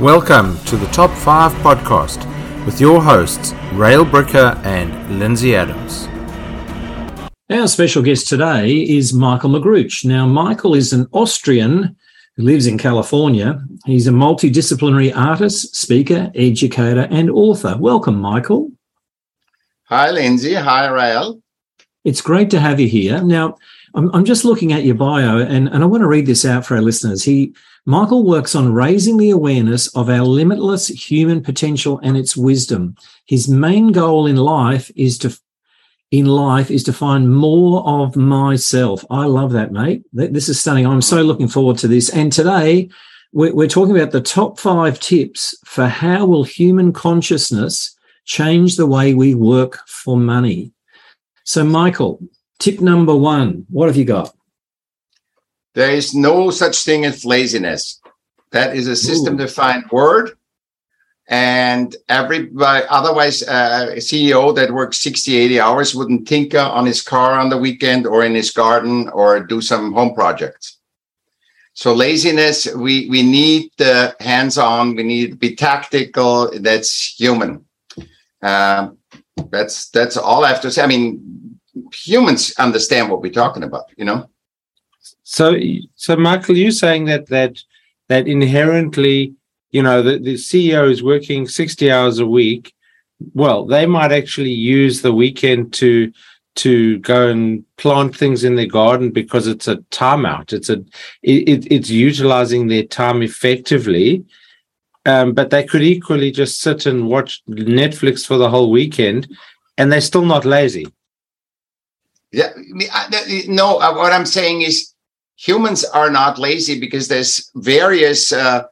Welcome to the Top 5 podcast with your hosts, Rael Bricker and Lindsay Adams. Our special guest today is Michael Magruch. Now, Michael is an Austrian who lives in California. He's a multidisciplinary artist, speaker, educator, and author. Welcome, Michael. Hi, Lindsay. Hi, Rael. It's great to have you here. Now, I'm, I'm just looking at your bio and, and I want to read this out for our listeners. He Michael works on raising the awareness of our limitless human potential and its wisdom. His main goal in life is to in life is to find more of myself. I love that, mate. This is stunning. I'm so looking forward to this. And today we're, talking about the top five tips for how will human consciousness change the way we work for money. So, Michael, tip number one, what have you got? There is no such thing as laziness. That is a system defined word. And everybody, otherwise, uh, a CEO that works 60, 80 hours wouldn't tinker on his car on the weekend or in his garden or do some home projects. So laziness, we, we need the hands on, we need to be tactical. That's human. Um, that's, that's all I have to say. I mean, humans understand what we're talking about, you know? So, so Michael, you're saying that that that inherently, you know, the, the CEO is working 60 hours a week. Well, they might actually use the weekend to to go and plant things in their garden because it's a timeout. It's a it, it's utilizing their time effectively. Um, but they could equally just sit and watch Netflix for the whole weekend, and they're still not lazy. Yeah, no. Uh, what I'm saying is humans are not lazy because there's various uh,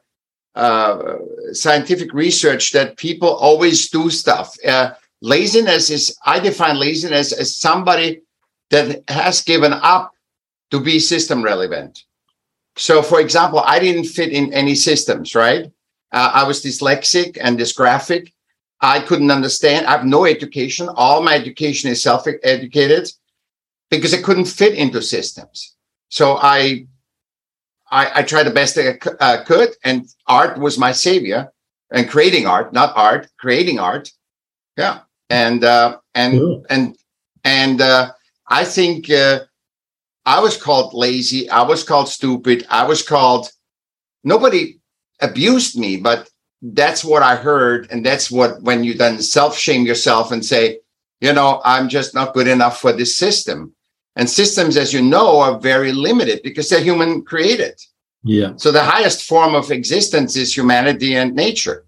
uh, scientific research that people always do stuff. Uh, laziness is, I define laziness as somebody that has given up to be system relevant. So, for example, I didn't fit in any systems, right? Uh, I was dyslexic and dysgraphic. I couldn't understand. I have no education. All my education is self educated because it couldn't fit into systems. So I, I, I tried the best I uh, could, and art was my savior. And creating art, not art, creating art, yeah. And uh, and yeah. and and uh, I think uh, I was called lazy. I was called stupid. I was called. Nobody abused me, but that's what I heard, and that's what when you then self shame yourself and say, you know, I'm just not good enough for this system. And systems, as you know, are very limited because they're human created. Yeah. So the highest form of existence is humanity and nature.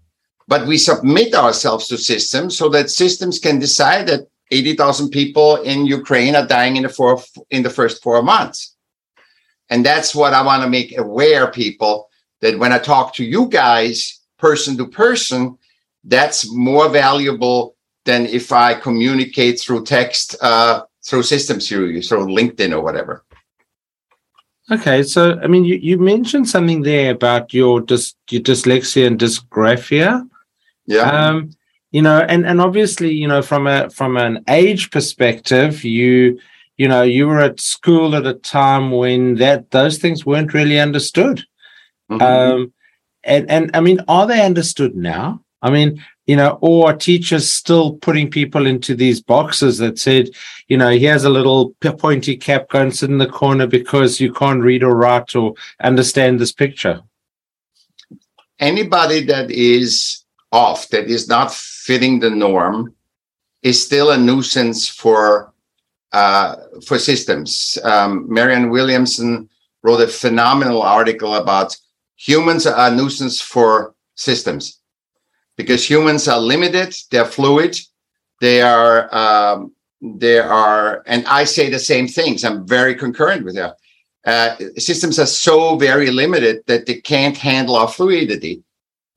But we submit ourselves to systems so that systems can decide that 80,000 people in Ukraine are dying in the, four, in the first four months. And that's what I want to make aware people that when I talk to you guys person to person, that's more valuable than if I communicate through text uh, through systems you use, through LinkedIn or whatever. Okay, so I mean, you, you mentioned something there about your dys, your dyslexia and dysgraphia. Yeah. Um, you know, and and obviously, you know, from a from an age perspective, you you know, you were at school at a time when that those things weren't really understood. Mm-hmm. Um, and and I mean, are they understood now? I mean, you know, or teachers still putting people into these boxes that said, you know, here's a little pointy cap, go and sit in the corner because you can't read or write or understand this picture. Anybody that is off, that is not fitting the norm, is still a nuisance for uh, for systems. Um, Marianne Williamson wrote a phenomenal article about humans are a nuisance for systems because humans are limited, they're fluid, they are, um, they are, and I say the same things. I'm very concurrent with that. Uh, systems are so very limited that they can't handle our fluidity.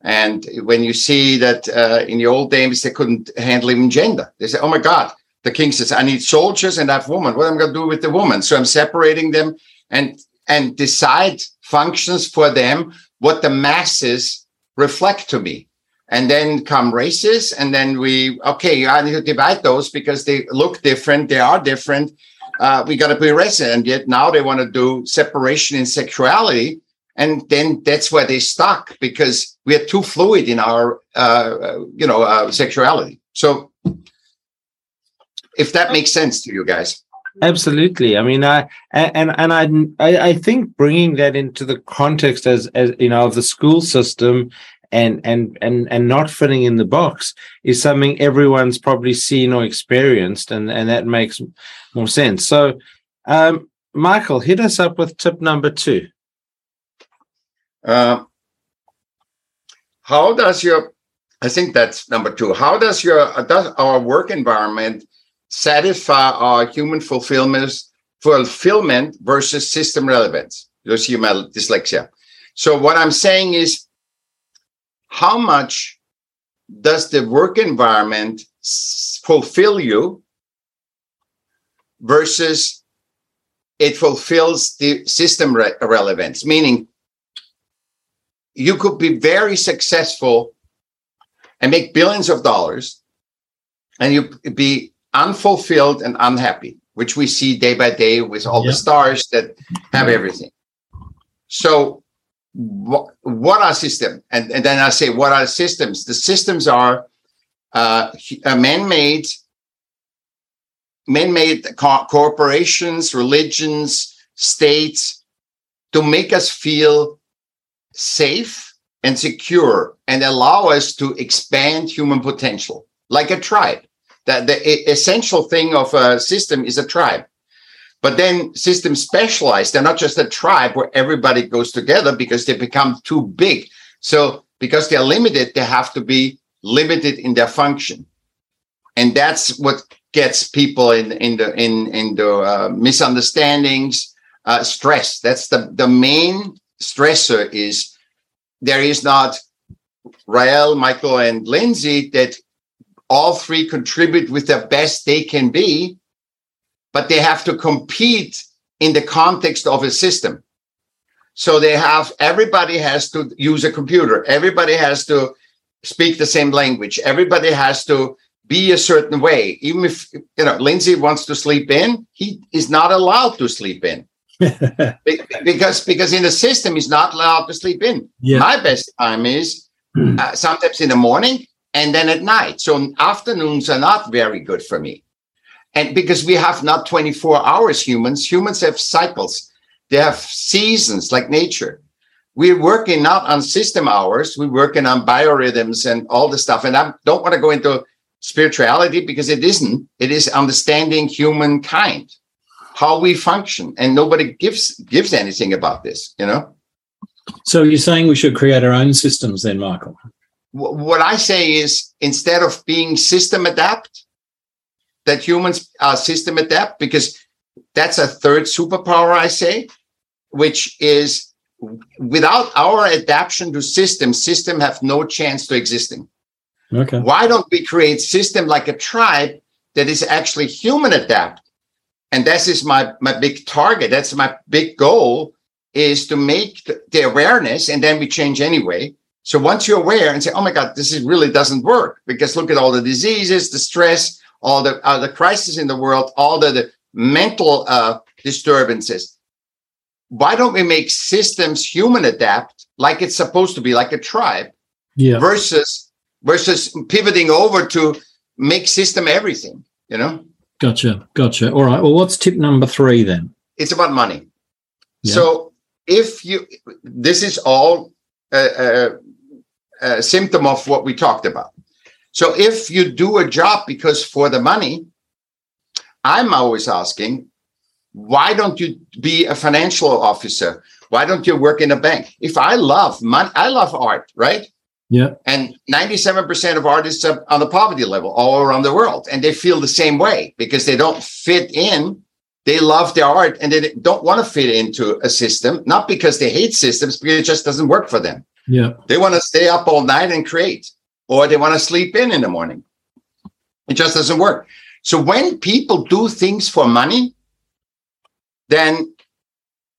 And when you see that uh, in the old days, they couldn't handle even gender. They say, oh my God, the king says, I need soldiers and I have women. What am I going to do with the woman? So I'm separating them and, and decide functions for them, what the masses reflect to me and then come races and then we okay i need to divide those because they look different they are different uh, we got to be racist and yet now they want to do separation in sexuality and then that's where they stuck because we are too fluid in our uh, you know uh, sexuality. So if that makes sense to you guys. Absolutely. I mean, I and and I I think bringing that into the context as as you know of the school system and and and and not fitting in the box is something everyone's probably seen or experienced, and and that makes more sense. So, um, Michael, hit us up with tip number two. Uh, how does your I think that's number two. How does your does our work environment satisfy our human fulfillment fulfillment versus system relevance? You see my dyslexia. So what I'm saying is, how much does the work environment fulfill you versus it fulfills the system re- relevance? Meaning, you could be very successful and make billions of dollars, and you be unfulfilled and unhappy, which we see day by day with all the stars that have everything. So, what, what are systems? And, and then I say, what are systems? The systems are uh, man-made, man-made co- corporations, religions, states to make us feel safe and secure and allow us to expand human potential like a tribe that the essential thing of a system is a tribe but then systems specialize they're not just a tribe where everybody goes together because they become too big. So because they're limited they have to be limited in their function. And that's what gets people in in the in in the uh, misunderstandings uh, stress. That's the the main stressor is there is not Rael, Michael, and Lindsay that all three contribute with the best they can be, but they have to compete in the context of a system. So they have everybody has to use a computer, everybody has to speak the same language, everybody has to be a certain way. Even if you know Lindsay wants to sleep in, he is not allowed to sleep in. because because in the system he's not allowed to sleep in. Yeah. My best time is hmm. uh, sometimes in the morning and then at night. So afternoons are not very good for me. And because we have not 24 hours humans, humans have cycles. They have seasons like nature. We're working not on system hours, we're working on biorhythms and all the stuff. And I don't want to go into spirituality because it isn't. It is understanding humankind, how we function. And nobody gives gives anything about this, you know? So you're saying we should create our own systems then, Michael? what I say is instead of being system adapt, that humans are system adapt because that's a third superpower I say, which is without our adaptation to system, system have no chance to existing. Okay. Why don't we create system like a tribe that is actually human adapt? And this is my my big target. That's my big goal is to make the awareness, and then we change anyway so once you're aware and say, "Oh my God, this is, really doesn't work," because look at all the diseases, the stress, all the uh, the crisis in the world, all the, the mental uh, disturbances. Why don't we make systems human adapt like it's supposed to be, like a tribe, yeah. versus versus pivoting over to make system everything? You know. Gotcha, gotcha. All right. Well, what's tip number three then? It's about money. Yeah. So if you, this is all uh, uh, a symptom of what we talked about. So if you do a job because for the money, I'm always asking, why don't you be a financial officer? Why don't you work in a bank? If I love money, I love art, right? Yeah. And 97% of artists are on the poverty level all around the world. And they feel the same way because they don't fit in. They love their art and they don't want to fit into a system, not because they hate systems, because it just doesn't work for them. Yeah. They want to stay up all night and create, or they want to sleep in in the morning. It just doesn't work. So when people do things for money, then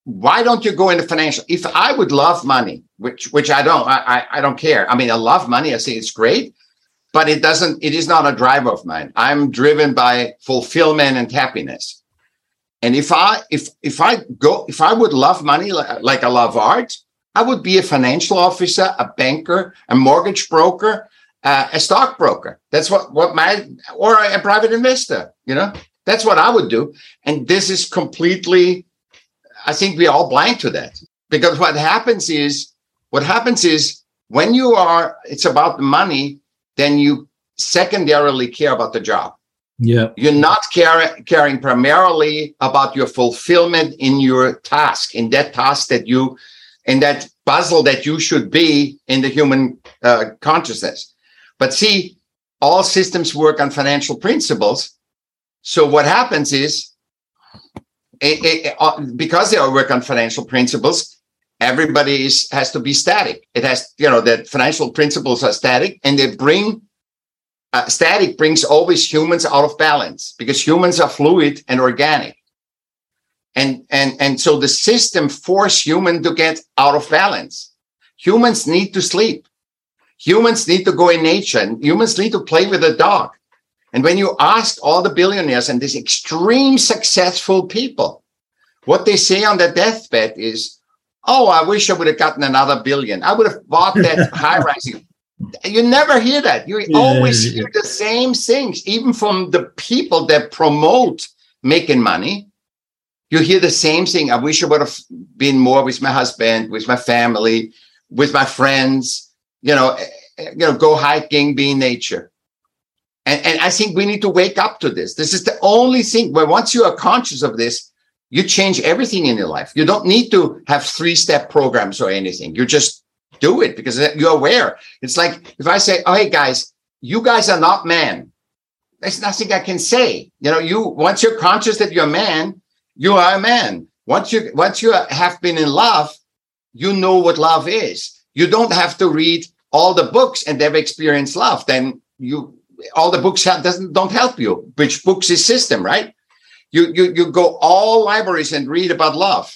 why don't you go into financial? If I would love money, which which I don't, I, I, I don't care. I mean, I love money. I say it's great, but it doesn't. It is not a driver of mine. I'm driven by fulfillment and happiness. And if I if if I go if I would love money like, like I love art, I would be a financial officer, a banker, a mortgage broker, uh, a stockbroker. That's what, what my, or a private investor, you know, that's what I would do. And this is completely, I think we're all blind to that because what happens is, what happens is when you are, it's about the money, then you secondarily care about the job. Yeah. You're not care, caring primarily about your fulfillment in your task, in that task that you, in that puzzle that you should be in the human uh, consciousness. But see, all systems work on financial principles. So what happens is, it, it, uh, because they all work on financial principles, everybody is, has to be static. It has, you know, that financial principles are static and they bring uh, static brings always humans out of balance because humans are fluid and organic. And, and, and so the system force human to get out of balance. Humans need to sleep. Humans need to go in nature and humans need to play with a dog. And when you ask all the billionaires and these extreme successful people, what they say on their deathbed is, Oh, I wish I would have gotten another billion. I would have bought that high rise. You never hear that. You yeah, always yeah. hear the same things, even from the people that promote making money. You hear the same thing. I wish I would have been more with my husband, with my family, with my friends. You know, eh, eh, you know, go hiking, be in nature. And, and I think we need to wake up to this. This is the only thing where once you are conscious of this, you change everything in your life. You don't need to have three step programs or anything. You just do it because you're aware. It's like if I say, "Oh, hey guys, you guys are not man." There's nothing I can say. You know, you once you're conscious that you're a man, you are a man. Once you once you have been in love, you know what love is. You don't have to read all the books and they've experienced love. Then you all the books have, doesn't don't help you. Which books is system, right? You you you go all libraries and read about love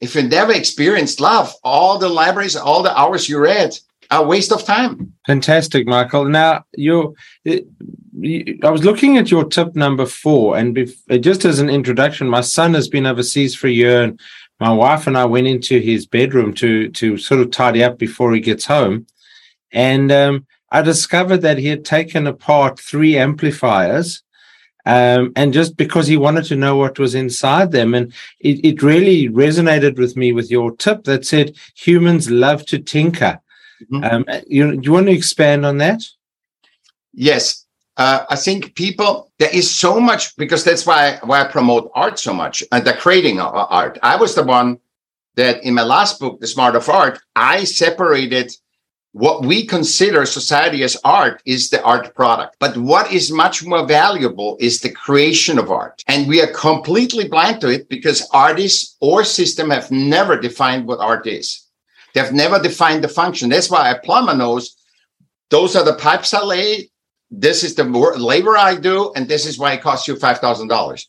if you never experienced love, all the libraries, all the hours you read are waste of time. Fantastic, Michael. Now, you, I was looking at your tip number four, and bef- uh, just as an introduction, my son has been overseas for a year, and my wife and I went into his bedroom to to sort of tidy up before he gets home, and um, I discovered that he had taken apart three amplifiers um, and just because he wanted to know what was inside them. And it, it really resonated with me with your tip that said humans love to tinker. Mm-hmm. Um, you, you want to expand on that? Yes. Uh, I think people there is so much because that's why why I promote art so much and uh, the creating of art. I was the one that in my last book, The Smart of Art, I separated what we consider society as art is the art product. But what is much more valuable is the creation of art. And we are completely blind to it because artists or system have never defined what art is. They've never defined the function. That's why a plumber knows those are the pipes I lay. This is the labor I do. And this is why it costs you $5,000.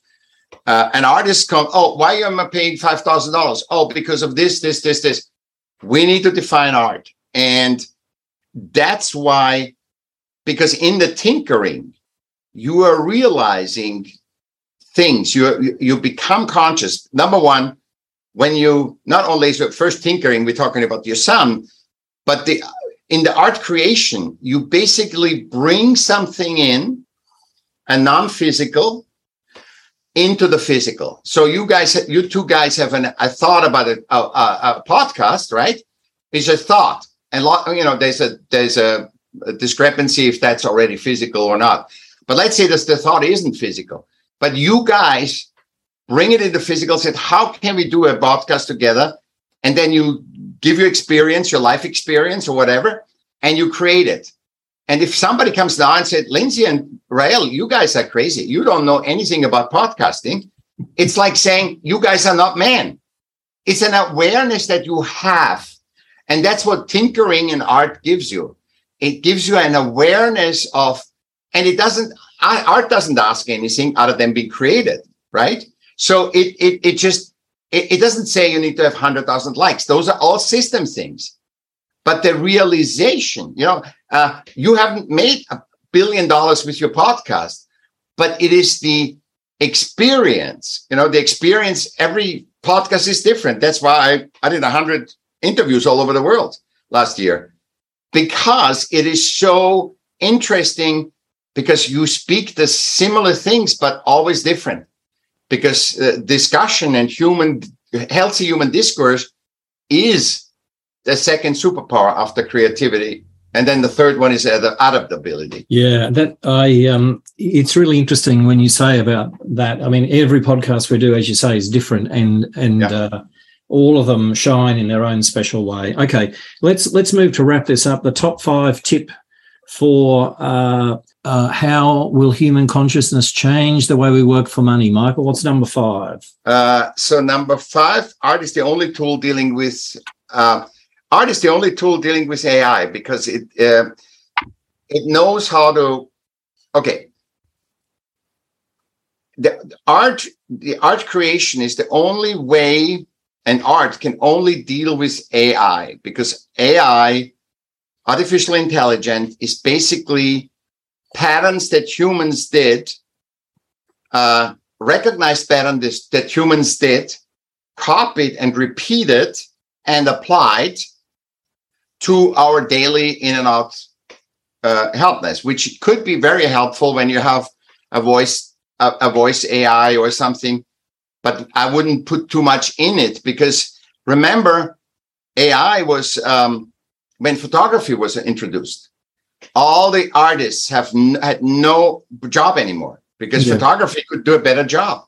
Uh, an artist come, oh, why am I paying $5,000? Oh, because of this, this, this, this. We need to define art. And that's why, because in the tinkering, you are realizing things. You you become conscious. Number one, when you not only so first tinkering, we're talking about your son, but the in the art creation, you basically bring something in, a non-physical, into the physical. So you guys, you two guys have an a thought about a, a, a podcast, right? It's a thought and you know there's a there's a, a, discrepancy if that's already physical or not. But let's say that the thought isn't physical. But you guys bring it into physical said how can we do a podcast together? And then you give your experience your life experience or whatever and you create it. And if somebody comes down and said lindsay and rael you guys are crazy. You don't know anything about podcasting. It's like saying you guys are not men. It's an awareness that you have and that's what tinkering in art gives you. It gives you an awareness of, and it doesn't, art doesn't ask anything other than being created, right? So it, it, it just, it, it doesn't say you need to have 100,000 likes. Those are all system things. But the realization, you know, uh, you haven't made a billion dollars with your podcast, but it is the experience, you know, the experience, every podcast is different. That's why I, I did a hundred interviews all over the world last year because it is so interesting because you speak the similar things but always different. Because uh, discussion and human healthy human discourse is the second superpower after creativity. And then the third one is uh, adaptability. Yeah that i um it's really interesting when you say about that. I mean every podcast we do as you say is different and and yeah. uh, all of them shine in their own special way. Okay let's let's move to wrap this up. The top five tip for uh, uh, how will human consciousness change the way we work for money? Michael what's number five? Uh, so number five art is the only tool dealing with uh, art is the only tool dealing with AI because it uh, it knows how to. Okay, the, the art the art creation is the only way and art can only deal with AI because AI, artificial intelligence, is basically patterns that humans did, uh, recognized patterns that humans did, copied and repeated and applied to our daily in and out uh, helpness, which could be very helpful when you have a voice a, a, voice AI or something. But I wouldn't put too much in it because remember, AI was um, when photography was introduced. All the artists have n- had no job anymore because yeah. photography could do a better job.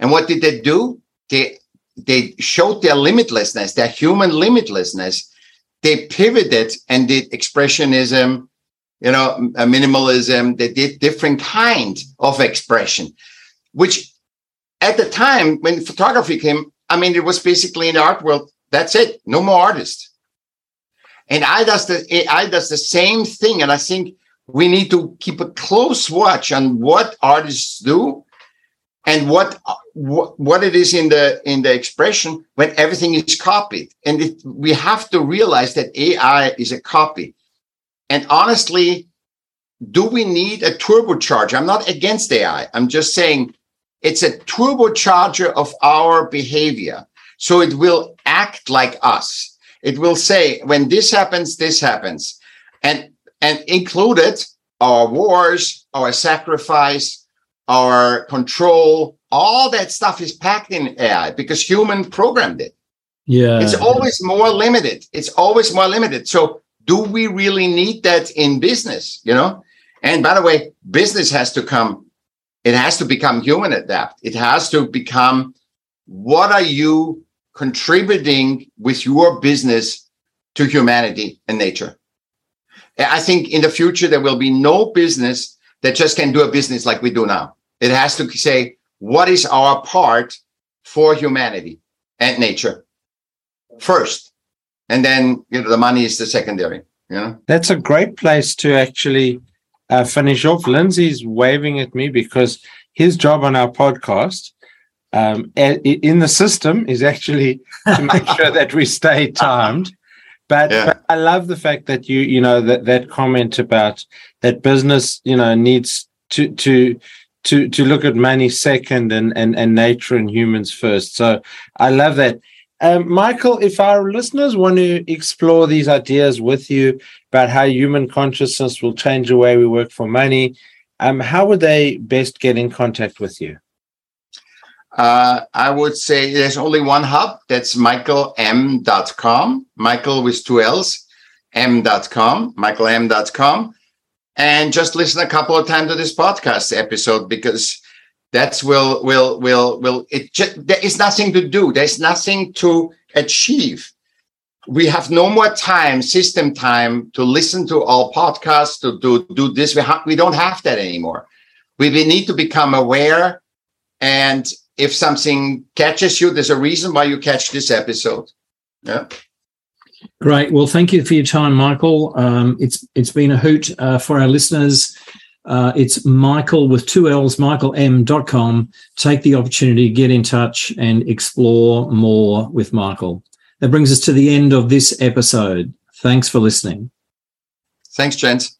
And what did they do? They they showed their limitlessness, their human limitlessness they pivoted and did expressionism, you know, minimalism. They did different kind of expression, which at the time when photography came, I mean, it was basically in the art world. That's it. No more artists. And AI does the AI does the same thing. And I think we need to keep a close watch on what artists do and what what, what it is in the in the expression when everything is copied and it, we have to realize that ai is a copy and honestly do we need a turbocharger i'm not against ai i'm just saying it's a turbocharger of our behavior so it will act like us it will say when this happens this happens and and included our wars our sacrifice our control all that stuff is packed in AI because human programmed it. Yeah. It's always more limited. It's always more limited. So do we really need that in business? You know? And by the way, business has to come, it has to become human adapt. It has to become what are you contributing with your business to humanity and nature? I think in the future there will be no business that just can do a business like we do now. It has to say, what is our part for humanity and nature first and then you know the money is the secondary you know that's a great place to actually uh, finish off lindsay's waving at me because his job on our podcast um, in the system is actually to make sure that we stay timed but, yeah. but, I love the fact that you, you know, that that comment about that business, you know, needs to to to to look at money second and and and nature and humans first. So I love that. Um, Michael, if our listeners want to explore these ideas with you about how human consciousness will change the way we work for money, um, how would they best get in contact with you? Uh, I would say there's only one hub. That's michaelm.com. Michael with two L's, m.com, michaelm.com and just listen a couple of times to this podcast episode because that's will will will will it just there is nothing to do there's nothing to achieve we have no more time system time to listen to all podcasts to do do this we, ha- we don't have that anymore we, we need to become aware and if something catches you there's a reason why you catch this episode yeah Great. Well, thank you for your time, Michael. Um, it's it's been a hoot uh, for our listeners. Uh, it's Michael with two L's, michaelm.com. Take the opportunity, to get in touch, and explore more with Michael. That brings us to the end of this episode. Thanks for listening. Thanks, gents.